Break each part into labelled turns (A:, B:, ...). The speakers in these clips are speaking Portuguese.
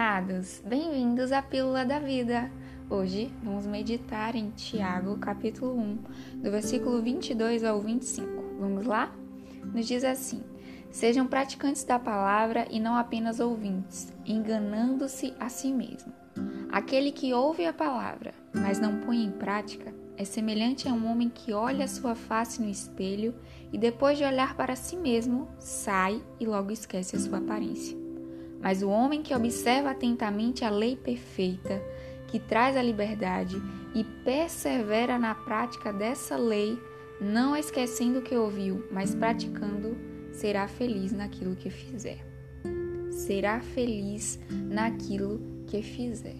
A: amados, bem-vindos à Pílula da Vida. Hoje vamos meditar em Tiago, capítulo 1, do versículo 22 ao 25. Vamos lá? Nos diz assim: Sejam praticantes da palavra e não apenas ouvintes, enganando-se a si mesmo. Aquele que ouve a palavra, mas não põe em prática, é semelhante a um homem que olha a sua face no espelho e depois de olhar para si mesmo, sai e logo esquece a sua aparência. Mas o homem que observa atentamente a lei perfeita, que traz a liberdade, e persevera na prática dessa lei, não esquecendo o que ouviu, mas praticando, será feliz naquilo que fizer. Será feliz naquilo que fizer.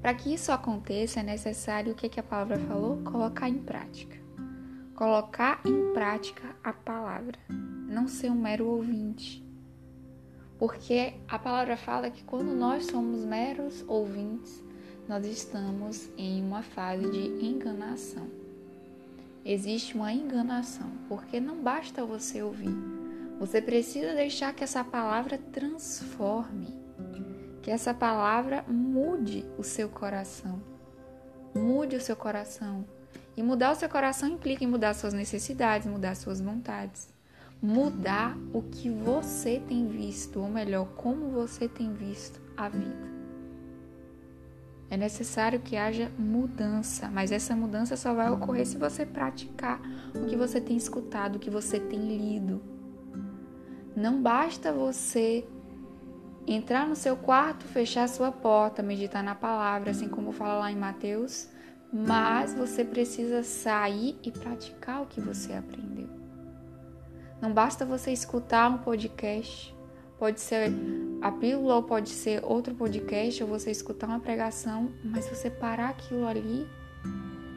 A: Para que isso aconteça, é necessário o que, que a palavra falou? Colocar em prática. Colocar em prática a palavra, não ser um mero ouvinte porque a palavra fala que quando nós somos meros ouvintes, nós estamos em uma fase de enganação. Existe uma enganação, porque não basta você ouvir. Você precisa deixar que essa palavra transforme, que essa palavra mude o seu coração. Mude o seu coração. E mudar o seu coração implica em mudar suas necessidades, mudar suas vontades mudar o que você tem visto, ou melhor, como você tem visto a vida. É necessário que haja mudança, mas essa mudança só vai ocorrer se você praticar o que você tem escutado, o que você tem lido. Não basta você entrar no seu quarto, fechar sua porta, meditar na palavra, assim como fala lá em Mateus, mas você precisa sair e praticar o que você aprendeu. Não basta você escutar um podcast, pode ser a pílula ou pode ser outro podcast, ou você escutar uma pregação, mas você parar aquilo ali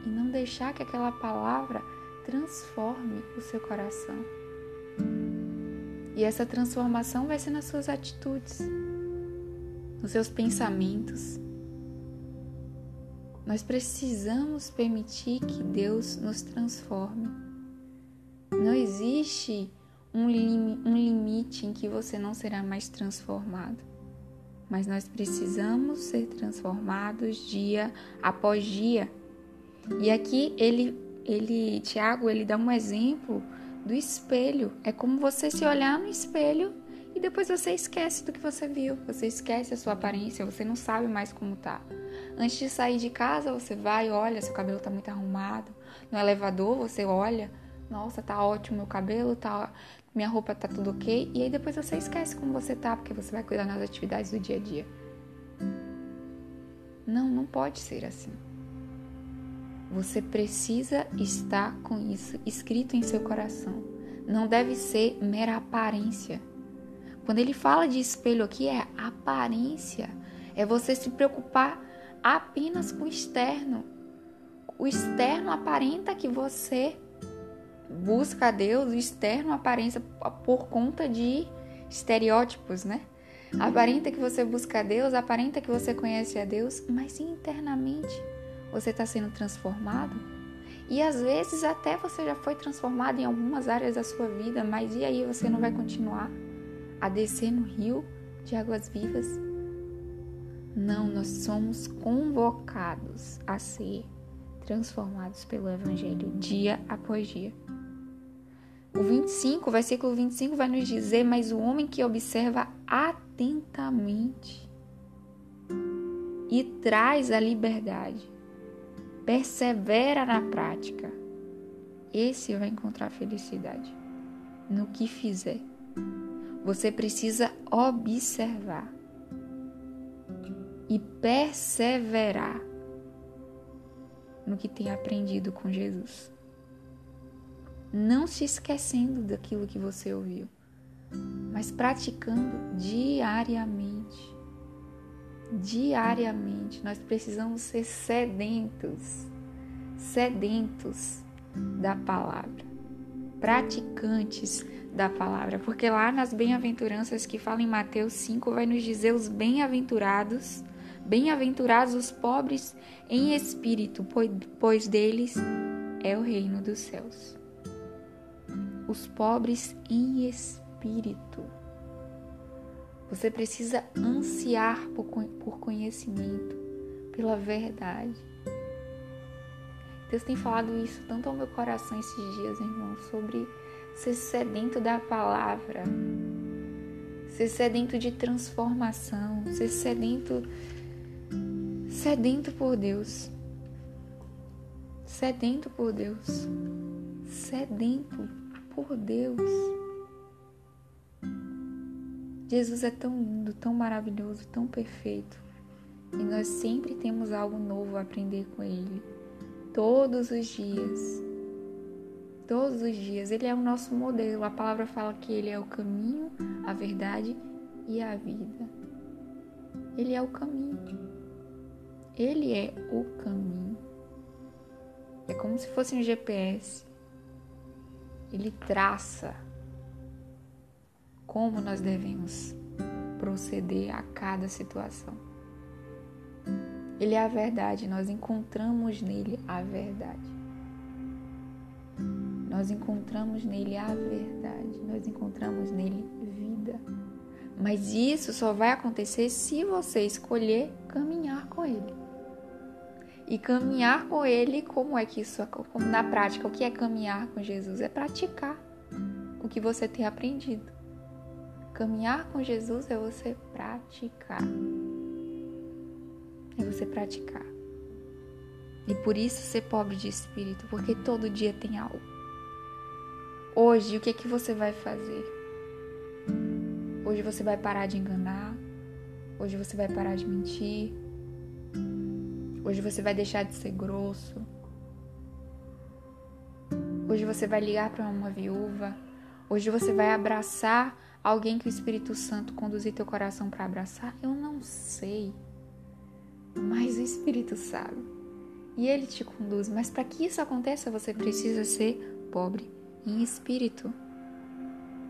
A: e não deixar que aquela palavra transforme o seu coração. E essa transformação vai ser nas suas atitudes, nos seus pensamentos. Nós precisamos permitir que Deus nos transforme. Não existe um, lim um limite em que você não será mais transformado. Mas nós precisamos ser transformados dia após dia. E aqui ele, ele, Tiago, ele dá um exemplo do espelho. É como você se olhar no espelho e depois você esquece do que você viu, você esquece a sua aparência, você não sabe mais como tá. Antes de sair de casa, você vai, olha, seu cabelo tá muito arrumado. No elevador, você olha, nossa, tá ótimo meu cabelo, tá, minha roupa tá tudo ok. E aí depois você esquece como você tá, porque você vai cuidar das atividades do dia a dia. Não, não pode ser assim. Você precisa estar com isso escrito em seu coração. Não deve ser mera aparência. Quando ele fala de espelho aqui, é aparência. É você se preocupar apenas com o externo. O externo aparenta que você busca a Deus, o externo aparência por conta de estereótipos, né? Aparenta que você busca a Deus, aparenta que você conhece a Deus, mas internamente você está sendo transformado. E às vezes até você já foi transformado em algumas áreas da sua vida, mas e aí você não vai continuar a descer no rio de águas vivas? Não, nós somos convocados a ser transformados pelo Evangelho dia após dia. O 25, o versículo 25 vai nos dizer: Mas o homem que observa atentamente e traz a liberdade, persevera na prática, esse vai encontrar felicidade no que fizer. Você precisa observar e perseverar no que tem aprendido com Jesus não se esquecendo daquilo que você ouviu, mas praticando diariamente. Diariamente, nós precisamos ser sedentos, sedentos da palavra, praticantes da palavra, porque lá nas bem-aventuranças que fala em Mateus 5 vai nos dizer os bem-aventurados, bem-aventurados os pobres em espírito, pois deles é o reino dos céus os pobres em espírito. Você precisa ansiar por, conhecimento, pela verdade. Deus tem falado isso tanto ao meu coração esses dias, irmão, sobre ser sedento da palavra, ser sedento de transformação, ser sedento sedento por Deus. Sedento por Deus. Sedento por Deus. Jesus é tão lindo, tão maravilhoso, tão perfeito. E nós sempre temos algo novo a aprender com Ele. Todos os dias. Todos os dias. Ele é o nosso modelo. A palavra fala que Ele é o caminho, a verdade e a vida. Ele é o caminho. Ele é o caminho. É como se fosse um GPS. Ele traça como nós devemos proceder a cada situação. Ele é a verdade, nós encontramos nele a verdade. Nós encontramos nele a verdade, nós encontramos nele vida. Mas isso só vai acontecer se você escolher caminhar com ele. E caminhar com ele, como é que isso, como na prática, o que é caminhar com Jesus? É praticar o que você tem aprendido. Caminhar com Jesus é você praticar. É você praticar. E por isso ser pobre de espírito, porque todo dia tem algo. Hoje, o que é que você vai fazer? Hoje você vai parar de enganar. Hoje você vai parar de mentir. Hoje você vai deixar de ser grosso. Hoje você vai ligar para uma viúva. Hoje você vai abraçar alguém que o Espírito Santo conduzir teu coração para abraçar? Eu não sei. Mas o Espírito sabe. E ele te conduz. Mas para que isso aconteça, você precisa ser pobre em espírito.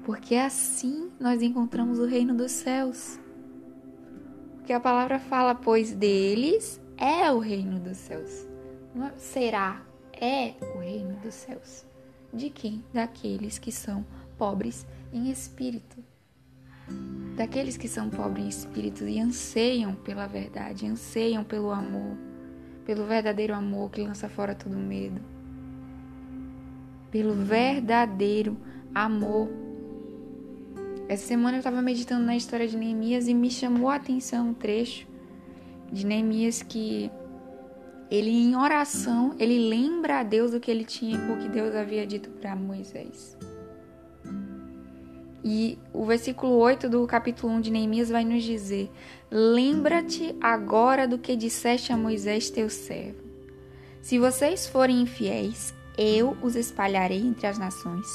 A: Porque assim nós encontramos o reino dos céus. Porque a palavra fala, pois deles é o reino dos céus. Não é, será, é o reino dos céus. De quem? Daqueles que são pobres em espírito. Daqueles que são pobres em espírito e anseiam pela verdade, anseiam pelo amor, pelo verdadeiro amor que lança fora todo medo. Pelo verdadeiro amor. Essa semana eu estava meditando na história de Neemias e me chamou a atenção um trecho de Neemias que ele em oração, ele lembra a Deus o que ele tinha, o que Deus havia dito para Moisés. E o versículo 8 do capítulo 1 de Neemias vai nos dizer: Lembra-te agora do que disseste a Moisés, teu servo. Se vocês forem infiéis, eu os espalharei entre as nações.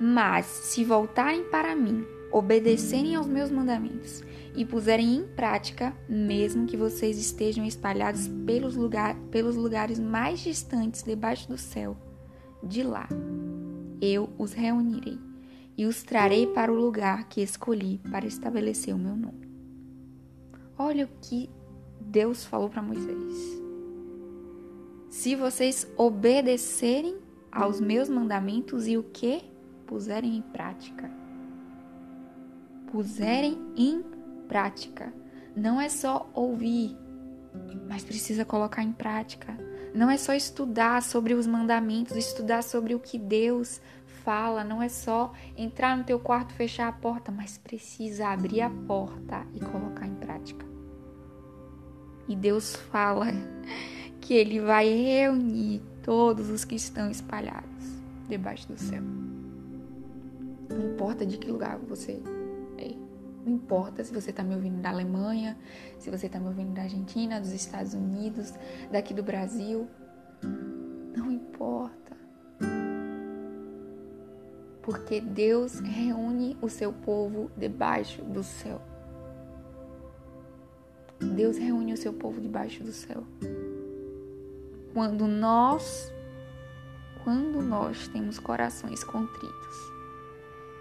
A: Mas se voltarem para mim, obedecerem aos meus mandamentos e puserem em prática, mesmo que vocês estejam espalhados pelos, lugar, pelos lugares mais distantes debaixo do céu, de lá eu os reunirei e os trarei para o lugar que escolhi para estabelecer o meu nome. Olha o que Deus falou para Moisés. Se vocês obedecerem aos meus mandamentos e o que puserem em prática. Puserem em prática. Não é só ouvir, mas precisa colocar em prática. Não é só estudar sobre os mandamentos, estudar sobre o que Deus fala não é só entrar no teu quarto, fechar a porta, mas precisa abrir a porta e colocar em prática. E Deus fala que ele vai reunir todos os que estão espalhados debaixo do céu. Não importa de que lugar você. Não importa se você está me ouvindo da Alemanha, se você está me ouvindo da Argentina, dos Estados Unidos, daqui do Brasil. Não importa porque Deus reúne o seu povo debaixo do céu. Deus reúne o seu povo debaixo do céu. Quando nós, quando nós temos corações contritos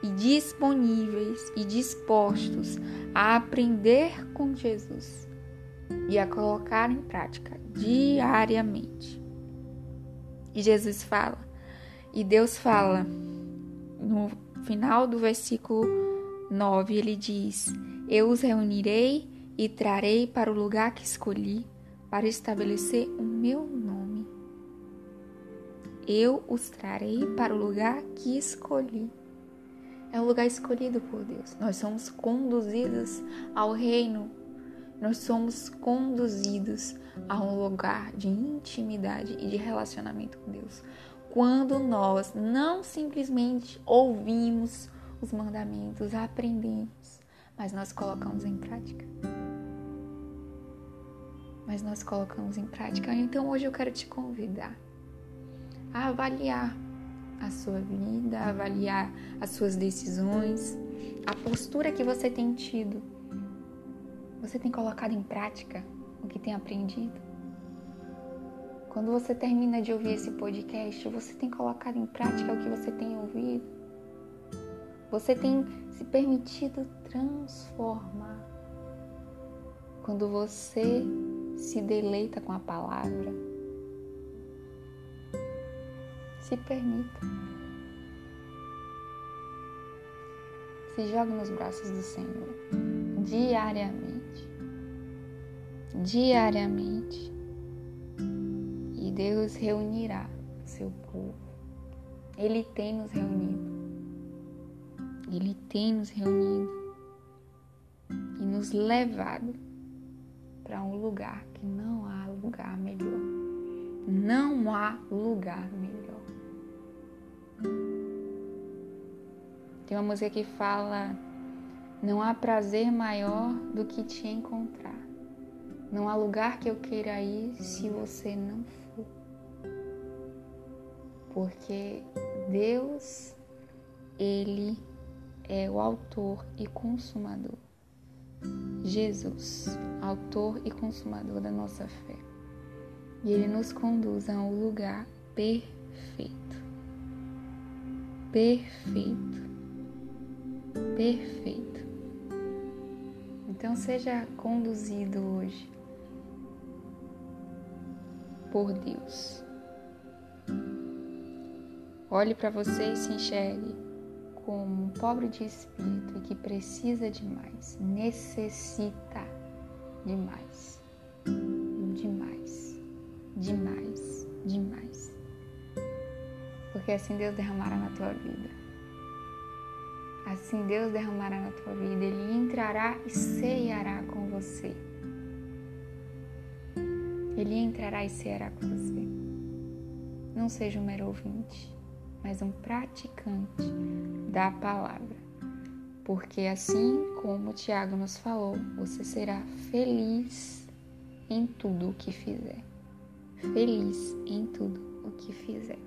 A: e disponíveis e dispostos a aprender com Jesus e a colocar em prática diariamente. E Jesus fala, e Deus fala, no final do versículo 9, ele diz: Eu os reunirei e trarei para o lugar que escolhi, para estabelecer o meu nome. Eu os trarei para o lugar que escolhi. É o lugar escolhido por Deus. Nós somos conduzidos ao reino. Nós somos conduzidos a um lugar de intimidade e de relacionamento com Deus. Quando nós não simplesmente ouvimos os mandamentos, aprendemos, mas nós colocamos em prática mas nós colocamos em prática. Então hoje eu quero te convidar a avaliar a sua vida, avaliar as suas decisões, a postura que você tem tido. Você tem colocado em prática o que tem aprendido? Quando você termina de ouvir esse podcast, você tem colocado em prática o que você tem ouvido? Você tem se permitido transformar? Quando você se deleita com a palavra. Se permita. Se jogue nos braços do Senhor diariamente. Diariamente. E Deus reunirá seu povo. Ele tem nos reunido. Ele tem nos reunido e nos levado para um lugar que não há lugar melhor. Não há lugar melhor. Tem uma música que fala: Não há prazer maior do que te encontrar. Não há lugar que eu queira ir se você não for. Porque Deus, Ele é o autor e consumador Jesus, autor e consumador da nossa fé. E ele nos conduz a um lugar perfeito. Perfeito. Perfeito. Então seja conduzido hoje por Deus. Olhe para você e se enxergue como um pobre de espírito e que precisa de mais, necessita de mais, demais, demais, demais. Porque assim Deus derramará na tua vida. Assim Deus derramará na tua vida, Ele entrará e ceiará com você. Ele entrará e ceará com você. Não seja um mero ouvinte mas um praticante da palavra. Porque assim como Tiago nos falou, você será feliz em tudo o que fizer. Feliz em tudo o que fizer.